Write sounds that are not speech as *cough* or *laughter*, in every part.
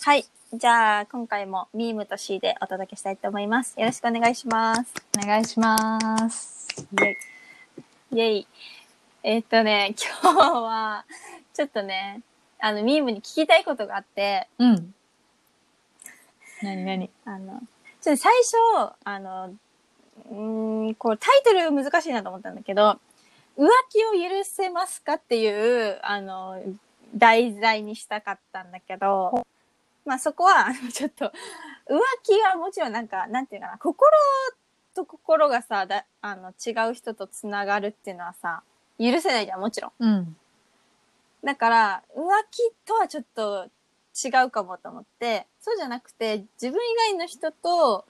はい。じゃあ、今回もミームとシーでお届けしたいと思います。よろしくお願いします。お願いします。イェイ。イェイ。えーっとね、*laughs* 今日は、ちょっとね、あの、ミームに聞きたいことがあって、うん。なになにあの、ちょっと最初、あの、うーん、こう、タイトル難しいなと思ったんだけど、浮気を許せますかっていう、あの、題材にしたかったんだけど、まあそこは、あ *laughs* のちょっと、浮気はもちろんなんか、なんていうかな、心と心がさ、だあの、違う人とつながるっていうのはさ、許せないじゃん、もちろん。うん。だから、浮気とはちょっと違うかもと思って、そうじゃなくて、自分以外の人と、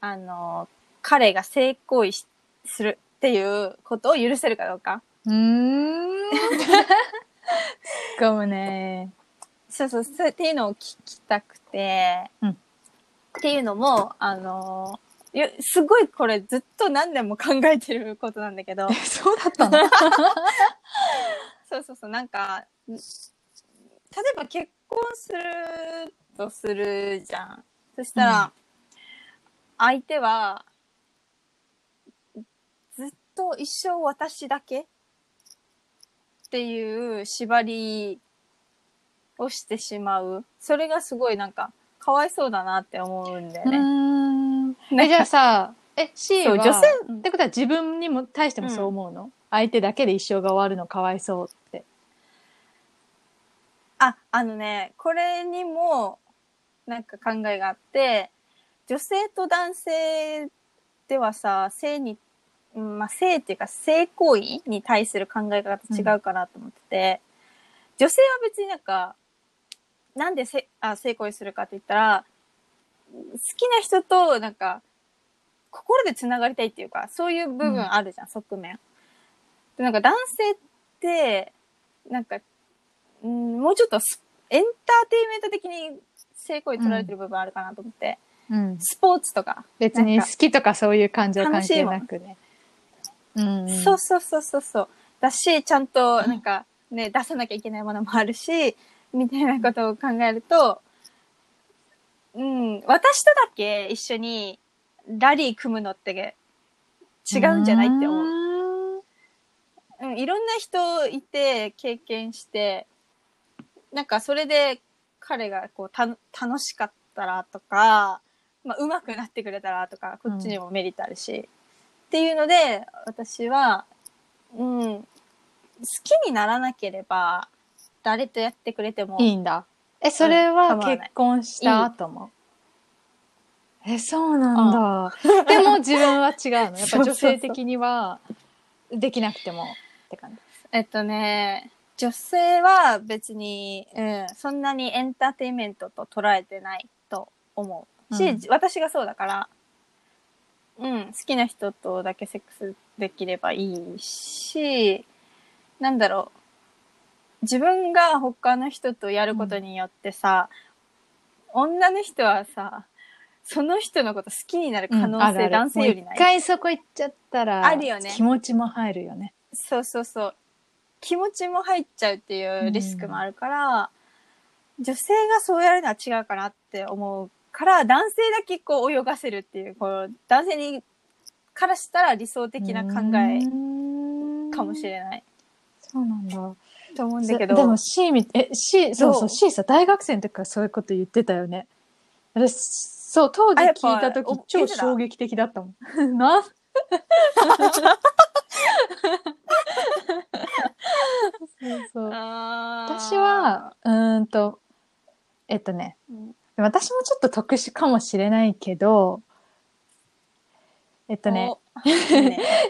あの、彼が性行為しするっていうことを許せるかどうか。うーん。*laughs* かもね。そうそう、そうっていうのを聞きたくて、うん。っていうのも、あの、いやすごいこれずっと何年も考えてることなんだけど。え、、そうだったの？*laughs* そうそうそう、なんか、例えば結婚するとするじゃん。そしたら、相手は、ずっと一生私だけ？っていう縛りをしてしまう。それがすごいなんか、かわいそうだなって思うんだようね。え、じゃあさ、え、C は、女性ってことは自分にも対してもそう思うの、相手だけで一生が終わるのかわいそうって。あ、あのね、これにも、なんか考えがあって、女性と男性ではさ、性に、うんまあ、性っていうか性行為に対する考え方違うかなと思ってて、女性は別になんか、なんでせあ性行為するかって言ったら、好きな人となんか、心で繋がりたいっていうか、そういう部分あるじゃん、側面。で、なんか男性って、なんか、うん、もうちょっとスエンターテインメント的に性行為取られてる部分あるかなと思って、うん。スポーツとか。別に好きとかそういう感情関係なくね。うん。そうそうそうそうそう。だし、ちゃんとなんかね、出さなきゃいけないものもあるし、みたいなことを考えると、うん、私とだけ一緒にラリー組むのって違うんじゃないって思う。う。うん、いろんな人いて経験して、なんかそれで彼がこうた楽しかったらとか、まあ上手くなってくれたらとか、こっちにもメリットあるし、っていうので、私は、うん、好きにならなければ、誰とやってくれても、いいんだ。え、それは構わない結婚した後も？え、そうなんだ。*laughs* でも自分は違うの。やっぱ女性的にはできなくてもって感じ。えっとね、女性は別に、うん、そんなにエンターテインメントと捉えてないと思うし、うん私がそうだから、うん、好きな人とだけセックスできればいいし、なんだろう、自分が他の人とやることによってさ、女の人はさ、その人のこと好きになる可能性、あるある男性よりない？一回そこ行っちゃったら、あるよね気持ちも入るよね。そうそうそう。気持ちも入っちゃうっていうリスクもあるから、女性がそうやるのは違うかなって思うから、男性だけこう泳がせるっていう、こう、男性に、からしたら理想的な考ええかもし。れない。そうなんだ。と思うんだけど。でも C み、え、C、そうそそうう、C さ、大学生の時からそういうこと言ってたよね。私、そう、当時聞いた時お超衝撃的だったもん。*laughs* な？*laughs* そうそう。私は、、うーんと、えっとね、うん私もちょっと特殊かもしれないけど、えっとね、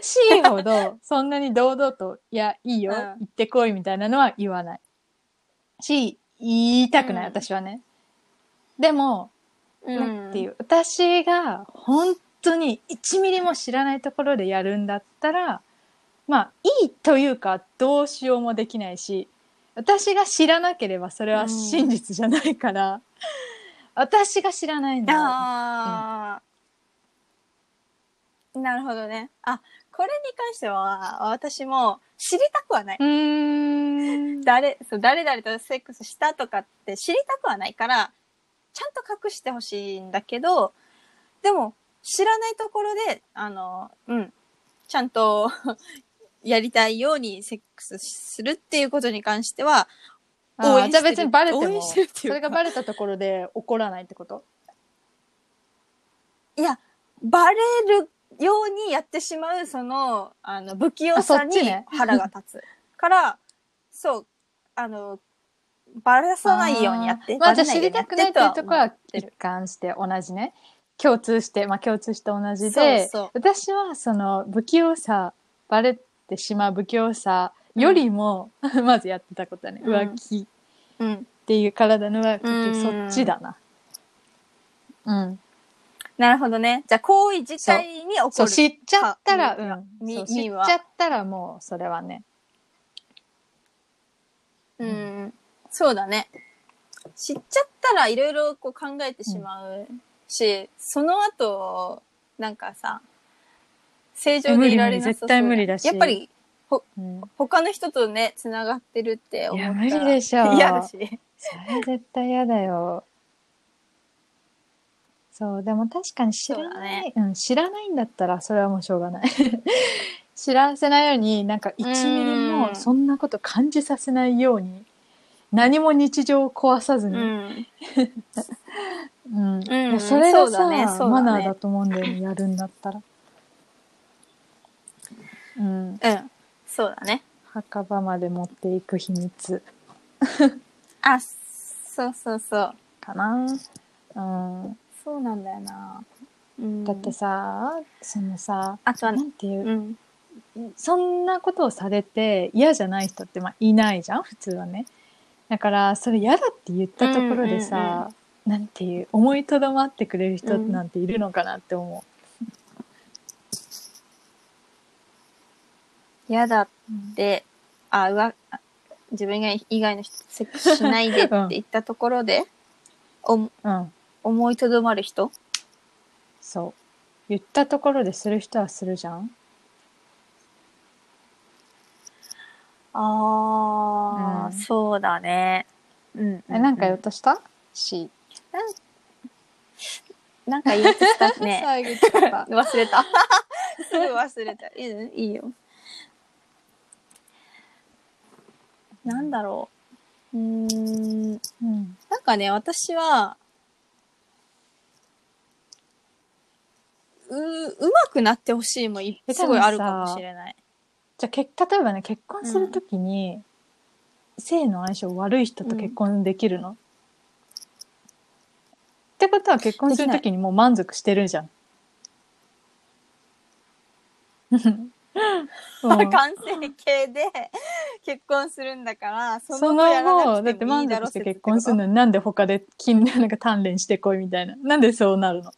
C *laughs* ほどそんなに堂々と、いや、いいよ、うん。行ってこいみたいなのは言わない。し、言いたくない、うん。私はね。でも、うなんていう、私が本当に1ミリも知らないところでやるんだったら、まあ、いいというか、どうしようもできないし、私が知らなければそれは真実じゃないから、私が知らないんだあ、なるほどね。あ、これに関しては、私も知りたくはない。うーん。誰、そう、誰々とセックスしたとかって知りたくはないから、ちゃんと隠してほしいんだけど、でも、知らないところで、あの、うん、ちゃんと *laughs* やりたいようにセックスするっていうことに関しては、応援してるじゃあ別にバレて応援も、してるっていうかそれがバレたところで怒らないってこと？いや、バレるようにやってしまう、その、あの、不器用さに腹が立つ。から、そう、あの、バラさないようにやって。あーまあじゃあ知りたくないっていうところは一貫して同じね。共通して、まあ共通して同じそうで、そう私はその不器用さ、バレてしまう不器用さよりも、*laughs* まずやってたことはね、うん浮気うん。っていう体の浮気ってそっちだな。うん。なるほどね。じゃあ、行為自体に起こそう、る。知っちゃったら、かうん。知っちゃったらもう、それはね。うん。そうだね。知っちゃったらいろいろこう考えてしまうし、その後、なんかさ、正常でいられなさそう無理無理絶対無理だしやっぱり、うん。他の人とね、繋がってるって思ったらいや無理でしょ嫌だし。それ絶対嫌だよ。そう、でも確かに知らない、う、ん、知らないんだったらそれはもうしょうがない。*laughs* 知らせないように、なんか1ミリうんもそんなこと感じさせないように、何も日常を壊さずに。うん。うん。うんいやそれがそうさ、だねそうだねマナーだと思うんだよね、やるんだったら。うん。うん。そうだね。墓場まで持っていく秘密あ、そうそうそう。かな。うん。そうなんだよな。うん、だってさ、そのさ、あとは、なんていうう、ん。そんなことをされて嫌じゃない人ってまあいないじゃん？普通はね。だからそれ嫌だって言ったところでさ、なんていう思いとどまってくれる人なんているのかなって思 *laughs* 嫌だっう。て、あ、うわ、あ自分以外の人とセックスしないでって言ったところで、おうん、思いとどまる人？そう。言ったところでする人はするじゃん。ああ、うんそうだね。うん。え、なんか言おううとした？し。なんか言おうとした？*laughs* ね。最後ちょっと *laughs* 忘れた。*laughs* すぐ忘れた。いいいいよ。なんだろう。うーん。うん。なんかね、私は、う、うまくなってほしいもいえすごいあるかもしれない。じゃあ、け例えばね、結婚するときに、性の相性悪い人と結婚できるの、ってことは結婚するときにもう満足してるじゃん。*laughs* うん完成形で *laughs* 結婚するんだから、そその後だって満足して結婚するのになんで他で金なんか鍛錬してこいみたいな。なんでそうなるの？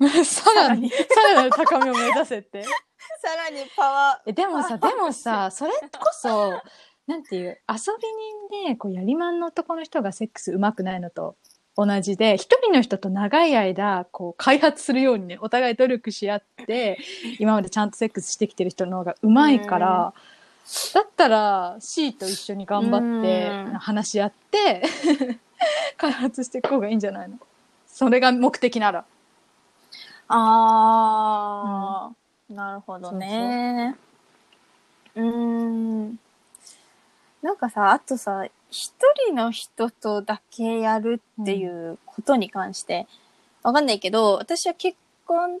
*laughs* さらに、さらなる高みを目指せって。*laughs* さらにパワえ、でもさ、でもさ、それこそ、なんていう、遊び人で、こう、やりまんの男の人がセックス上手くないのと同じで、一人の人と長い間、こう、開発するようにね、お互い努力し合って、今までちゃんとセックスしてきてる人の方が上手いから、だったら C と一緒に頑張ってうん。話し合って、*laughs* 開発していく方がいいんじゃないの？それが目的なら。ー。あー、なるほどね。うーん。なんかさ、あとさ、一人の人とだけやるっていうことに関して、わかんないけど、私は結婚っ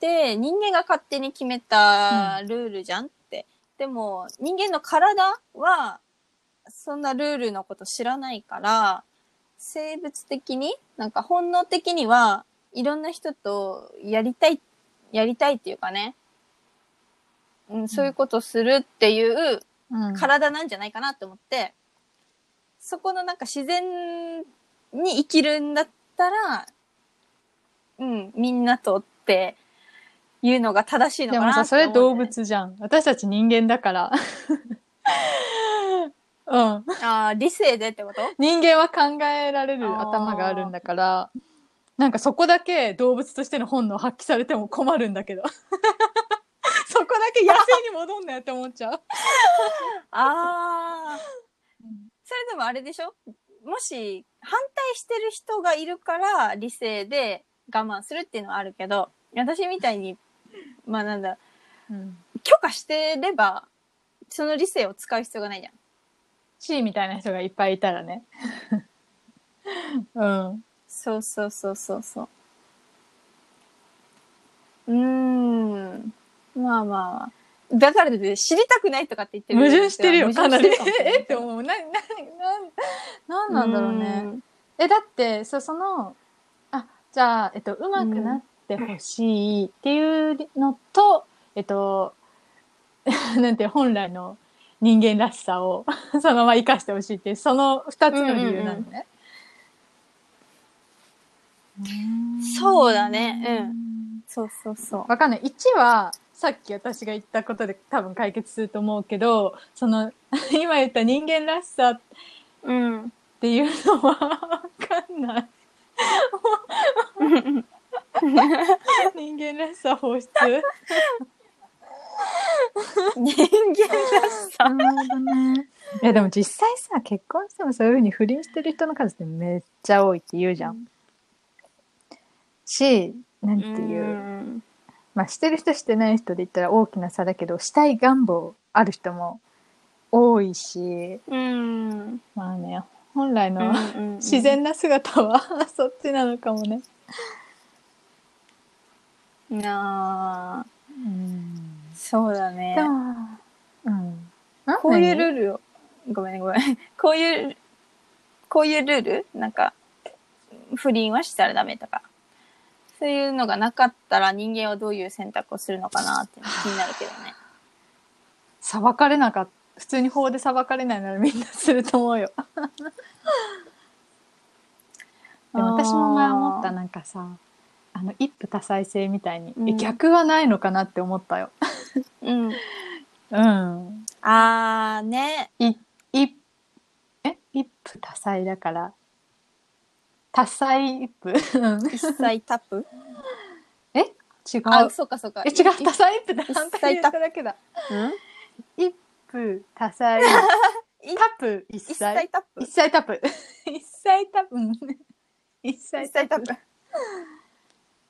て人間が勝手に決めたルールじゃんって。でも、人間の体は、そんなルールのこと知らないから、生物的に、なんか本能的には、いろんな人とやりたい、やりたいっていうかね、うん、そういうことするっていううん体なんじゃないかなって思って、そこのなんか自然に生きるんだったら、うん、みんなとっていうのが正しいのでもさ、かなってそれ動。物じゃん。私たち人間だから。*laughs* うん。ああ、理性でってこと？人間は考えられる頭があるんだから、なんかそこだけ動物としての本能を発揮されても困るんだけど。*laughs* そこだけ野生に戻んなよって思っちゃう。*laughs* ああ。それでもあれでしょ？もし、反対してる人がいるから理性で我慢するっていうのはあるけど、私みたいに、まあなんだ、うん。許可してれば、その理性を使う必要がないじゃん。C みたいな人がいっぱいいたらね。*laughs* うん。そうそうそうそうそう。うーん。まあまあ。だからって知りたくないとかって言ってる矛盾してるよ、かなり。*laughs* えって思う。な、な、な、なんなんだろうね。え、だって、そ、その、あ、じゃあ、えっと、上手くなってほしいっていうのと、えっと、*laughs* なんて、本来の人間らしさを *laughs* そのまま活かしてほしいっていう、その二つの理由なのね。そうだねうん。そうそうそう。わかんない。1は、さっき私が言ったことで多分解決すると思うけど、その、*laughs* 今言った人間らしさっうん。ていうのはわかんない。人間らしさ放出？人間らしさ。なるほどね。いやでも実際さ、結婚してもそういう風に不倫してる人の数ってめっちゃ多いって言うじゃん。し、なんていう、んまあしてる人してない人で言ったら大きな差だけど、したい願望ある人も多いし、うん。まあね、本来の、うん自。然な姿は *laughs* そっちなのかもね。なあ、うん。そうだねうん。こういうルーールを、ごめんねごめん。*laughs* こういう、こういうルール？なんか、不倫はしたらダメとか。そういうのがなかったら人間はどういう選択をするのかなって気になるけどね。裁かれなかった。普通に法で裁かれないならみんなすると思うよ。*laughs* でも私も前思ったなんかさ、あの一夫多妻制みたいに、うんえ逆はないのかなって思ったよ。うん。うん。あーね。い、い、え？一夫多妻だから、多妻一夫うん一切タップ？え？違う。あ、そうかそうか。え、違う、多妻一夫って反対に言っただけだ。うん？一夫多妻、*laughs* いタプ？一切タップ一切タプ。一切タプ。うん一切タップ。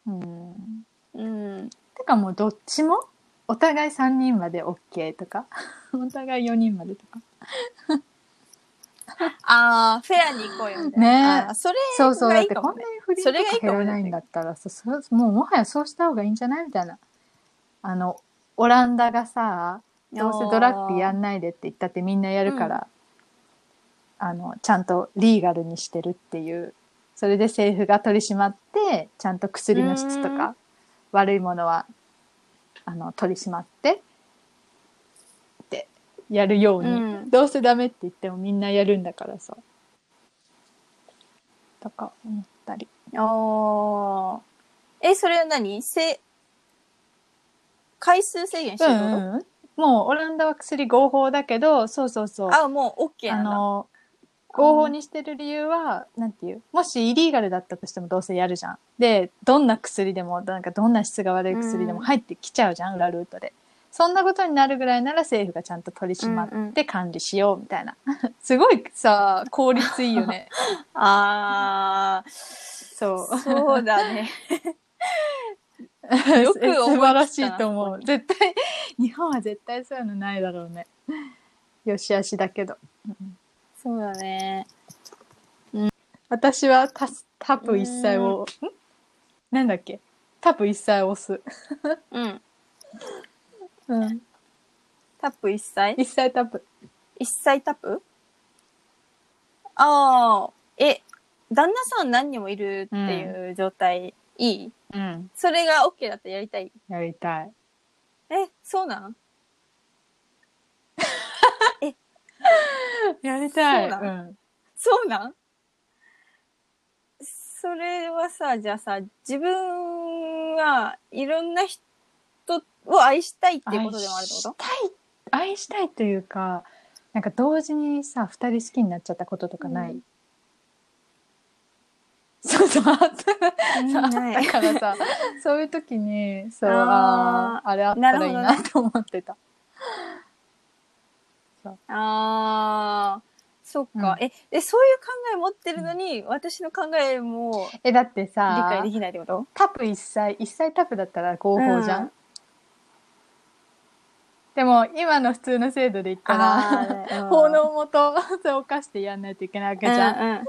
うん。うん。てかもうどっちも？お互い3人まで OK とか、お互い4人までとか？あー、フェアに行こうよ。ねあーそれそうそう。がだってこんなに不倫それがいいかもねとか減らないんだったらさ、そもうもはやそうした方がいいんじゃないみたいな。あの、オランダがさ、どうせドラッグやんないでって言ったってみんなやるから、あの、ちゃんとリーガルにしてるっていう。それで政府が取り締まって、ちゃんと薬の質とうんか、悪いものは、あの、取り締まってやるように、うんどうせダメって言ってもみんなやるんだからさ。とか思ったり。おー。え、それは何？せ、回数制限してるってこと、うんうん、もうオランダは薬合法だけど、そうそうそう。あ、もう OK あなんだ。の、合法にしてる理由は、なんていう、もしイリーガルだったとしてもどうせやるじゃん。で、どんな薬でも、なんかどんな質が悪い薬でもうん入ってきちゃうじゃん、裏ルートで。そんなことになるぐらいなら政府がちゃんと取り締まうんうんって管理しようみたいな。*laughs* すごいさ、効率いいよね。*laughs* あそうー、。そうだね。*laughs* よく素晴らしいと思う。絶対、日本は絶対そういうのないだろうね。よしあしだけど。そうだね。私はタスタプ一切を、んなんだっけ？タプ一切押す。うん。うん。タップ一切一切タプ。一切タップ？ああ、え、旦那さん何人もいるっていう状態、いい？うん。それが OK だったらやりたい？やりたい。え、そうなん？*laughs* やりたい。そうなうん。そうなん？それはさ、じゃあさ、自分はいろんな人を愛したいっていうことでもあるってこと？愛したい、愛したいというか、なんか同時にさ、二人好きになっちゃったこととかない、うん。そうそう、あった。からさ、そういう時に、そう、あー。あーあれあったらいいなと思ってた。ああ、そっか、え、え、そういう考え持ってるのに、私の考えもえ、だって理さ解で、きないってこと？タプ1歳、1歳タプだったら合法じゃん、うんでも、今の普通の制度で言ったら、あーうん法のもと、*laughs* を犯してやんないといけないわけじゃん。うんうん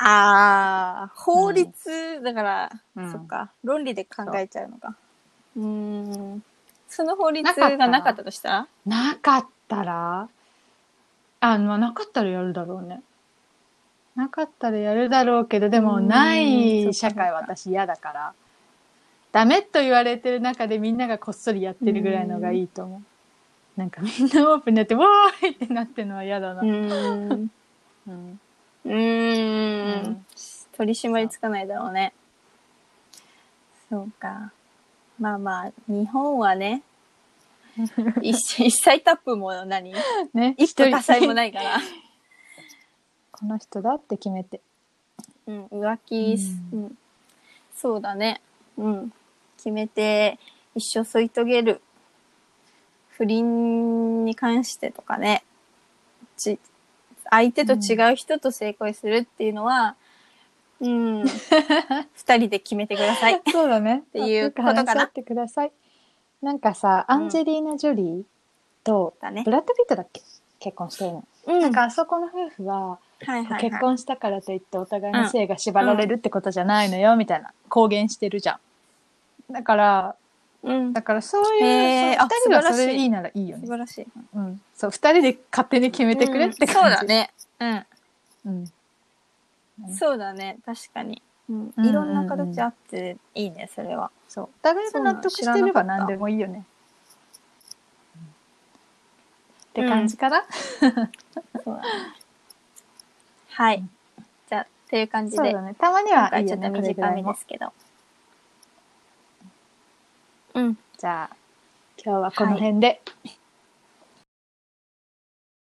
ああ、法律、だから、うんそっか、論理で考えちゃうのか。うーん。その法律なかったらがなかったとした？らなかったら？あ、まあ、なかったらやるだろうね。なかったらやるだろうけど、でも、うんない社会そっかそっか私嫌だから。ダメと言われてる中でみんながこっそりやってるぐらいのがいいと思う。なんかみんなオープンになって、わーいってなってるのは嫌だな。うーん。うん。取り締まりつかないだろうね。そうか。まあまあ、日本はね、一一切タップも何？ね、一夫多妻もい。ないから。この人だって決めて。うん、浮気、ううん、そうだね。うん。決めて、一生添い遂げる。不倫に関してとかね。ち、相手と違う人と性恋するっていうのは、うん、*laughs* 二人で決めてください。そうだね。っていうことかなってください。なんかさ、アンジェリーナ・ジョリーと、だねブ。ラッド・ピットだっけ？結婚してるの。うん。なんかあそこの夫婦は、はいはい、はい。結婚したからといってお互いの性が縛られるってことじゃないのよ、みたいな公言してるじゃん。だから、うん。だからそういう、へーあそう二人が素晴らしいそれでいいならいいよね。素晴らしい。うん。そう、二人で勝手に決めてくれって感じ。うんそうだ。ね。うん。うん。そうだね。確かに。うんうんいろんな形あっていいね、それは。そう。お互いが納得してれば何でもいいよね。って感じかな、そうだね。はい。じゃあ、っていう感じでそうだ、ね。たまに今はいいちょっと短めこれぐらいもですけど。うん。じゃあ、今日はこの辺で。